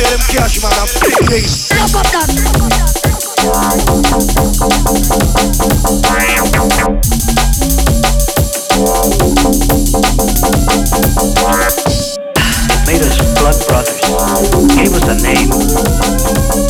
pay them cash, man. Made us blood brothers, gave us a name.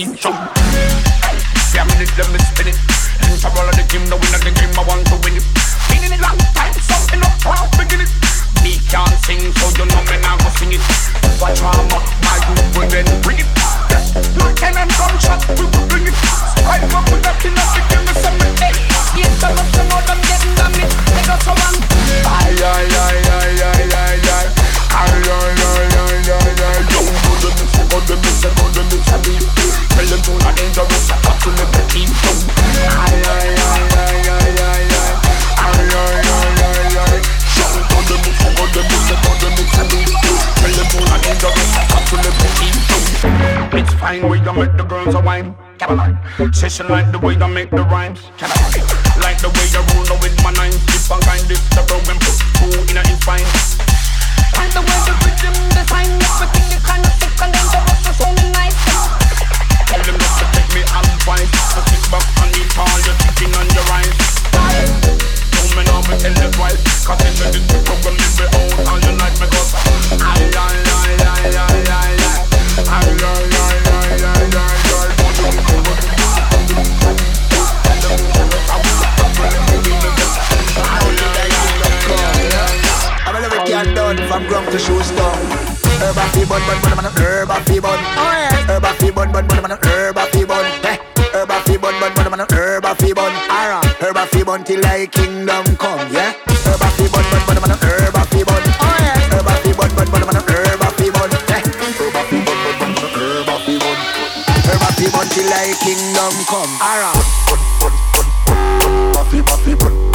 in. Session like the way I make the rhymes. bun till I kingdom come, yeah. Herb a fi bun, bun, bun, bun, herb a fi bun. Oh yeah. Herb a fi bun, bun, bun, bun, herb a fi bun. Yeah. Herb a fi bun, bun, bun, bun, herb a fi bun. Herb a fi bun till I kingdom come. Alright. Bun, bun, bun, bun, bun, bun, bun, bun, bun.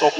so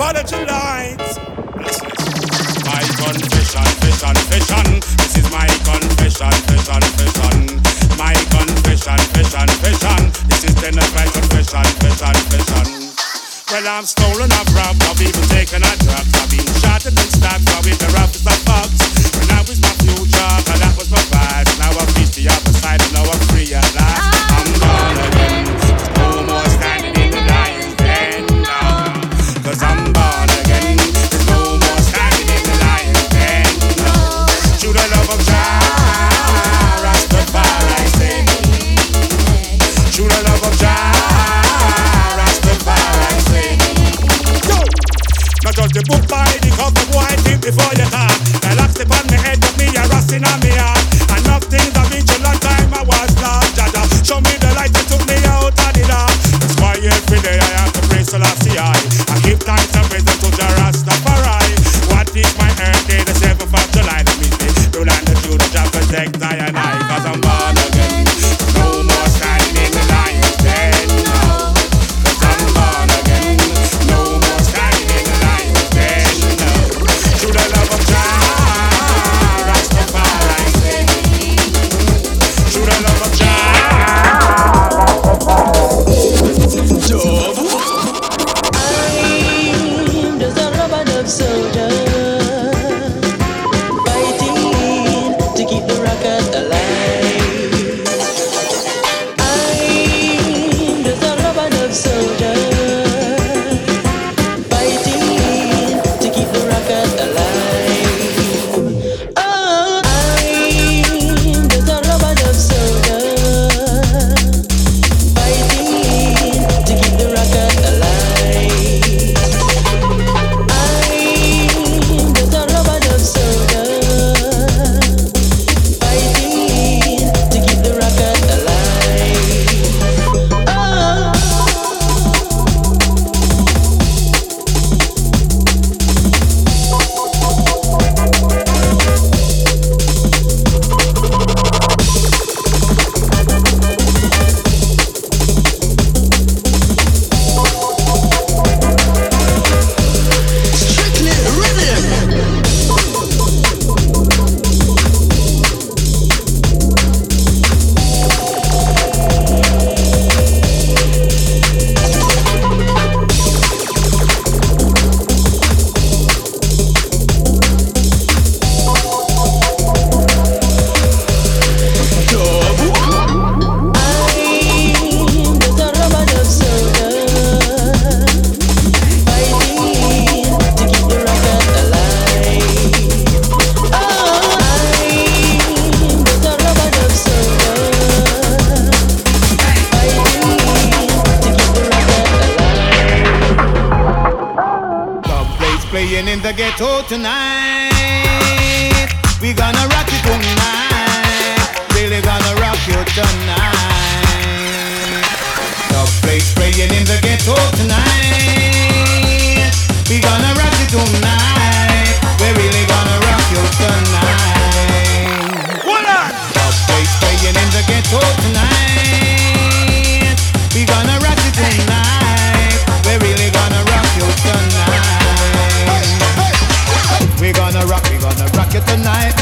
Father tonight. My confession, confession, confession. This is my confession, confession, confession. My confession, confession, confession. This is then my confession, confession, confession. Well, I'm stolen, I've robbed, I've even taken a drug. I've been shot and been stabbed, I've been robbed roughest of. When I was my future, but that was my past. Now I'm the other side, and now I'm free at last. I'm boy, yeah.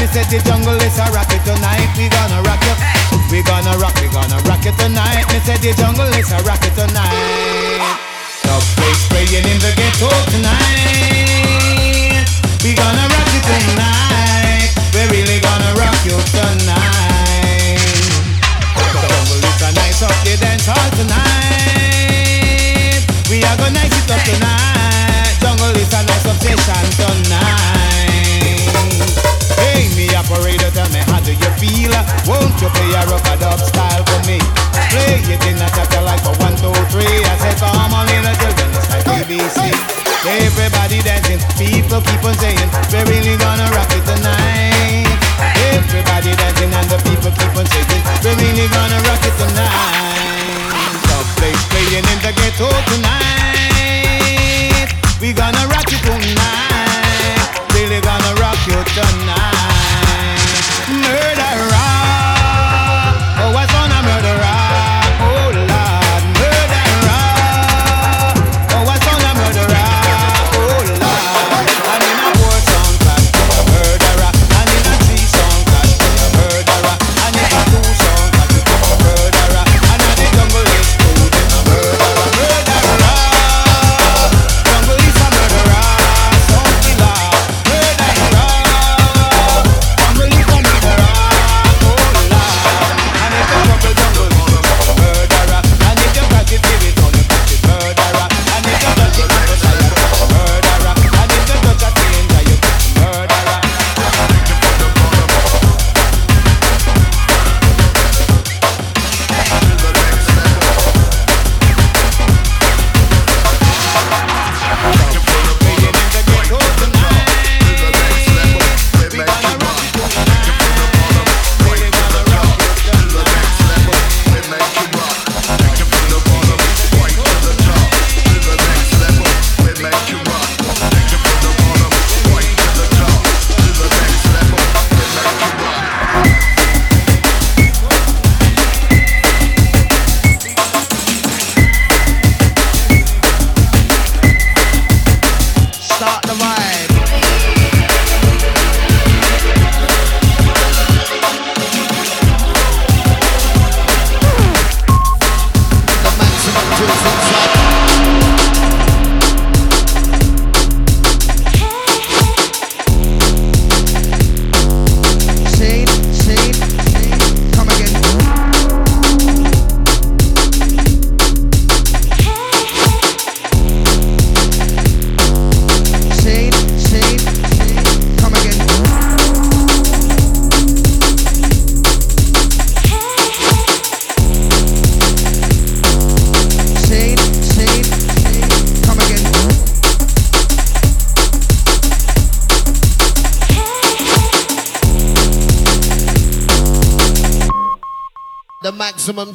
Said the jungle is a rock it tonight. We gonna rock it. We gonna rock, we gonna rock it tonight. Me said the jungle is a rock it tonight. Dub bass playing in the ghetto tonight. We gonna rock it tonight. We really gonna rock you tonight. The jungle is a nice up the dance hall tonight. We are gonna nice it up tonight. Jungle is a nice obsession tonight. Me operator, tell me how do you feel? Won't you play a rock a dub style for me? Play it in a chapter like a one, two, three. I said, come on, little children, it's like BBC. Everybody dancing, people keep on saying, we're really gonna rock it tonight. Everybody dancing and the people keep on saying, we're really gonna rock it tonight. The place playing in the ghetto tonight. We gonna rock it tonight. Really gonna rock you tonight. Murderer. Oh,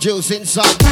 juice inside.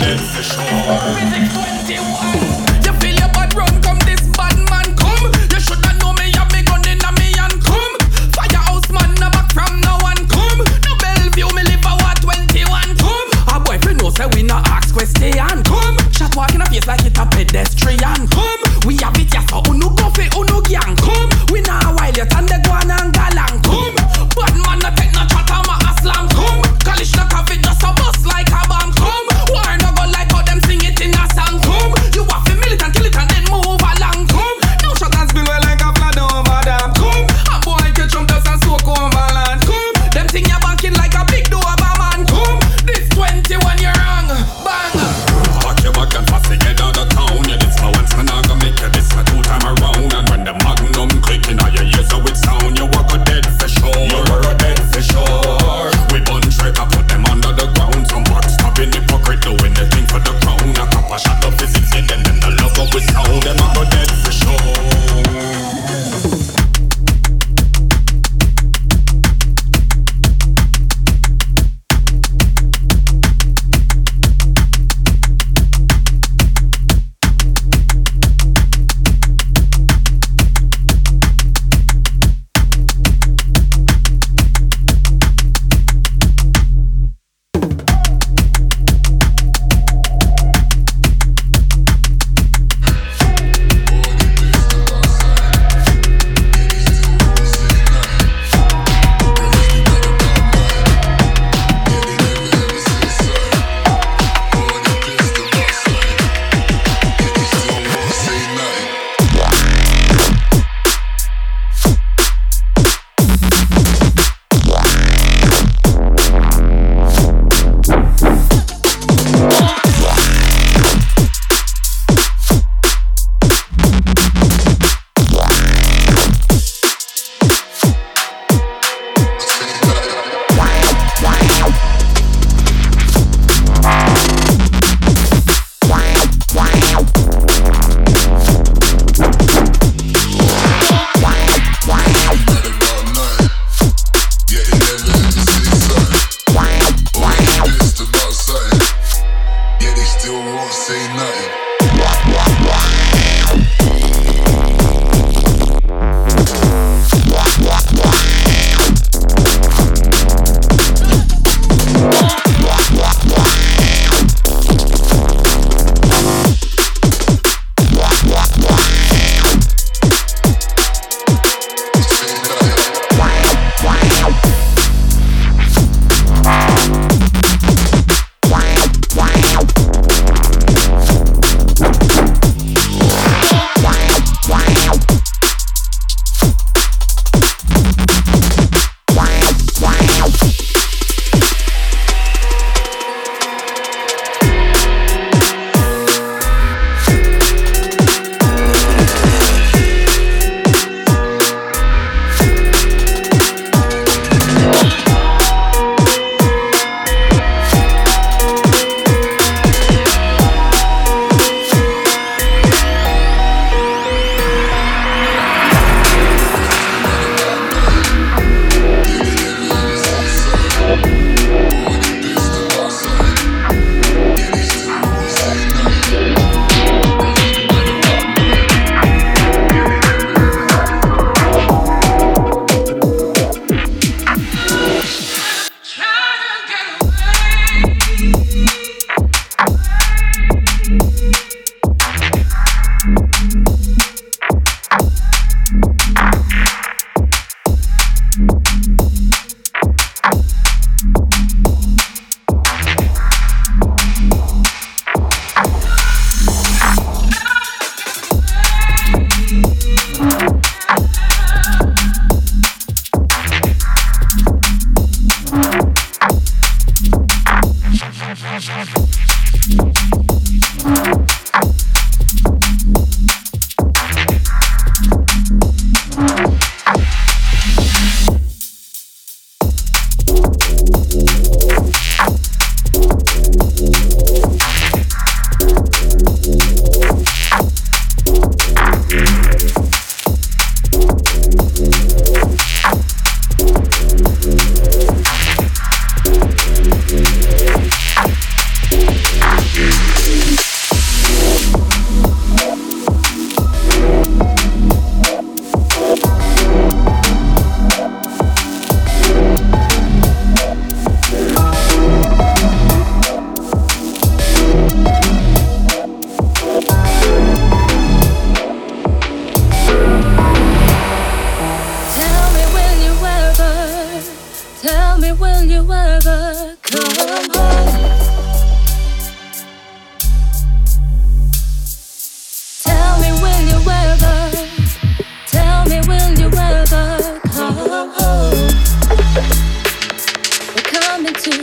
This is shore. Rhythm 21.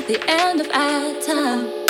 The end of our time.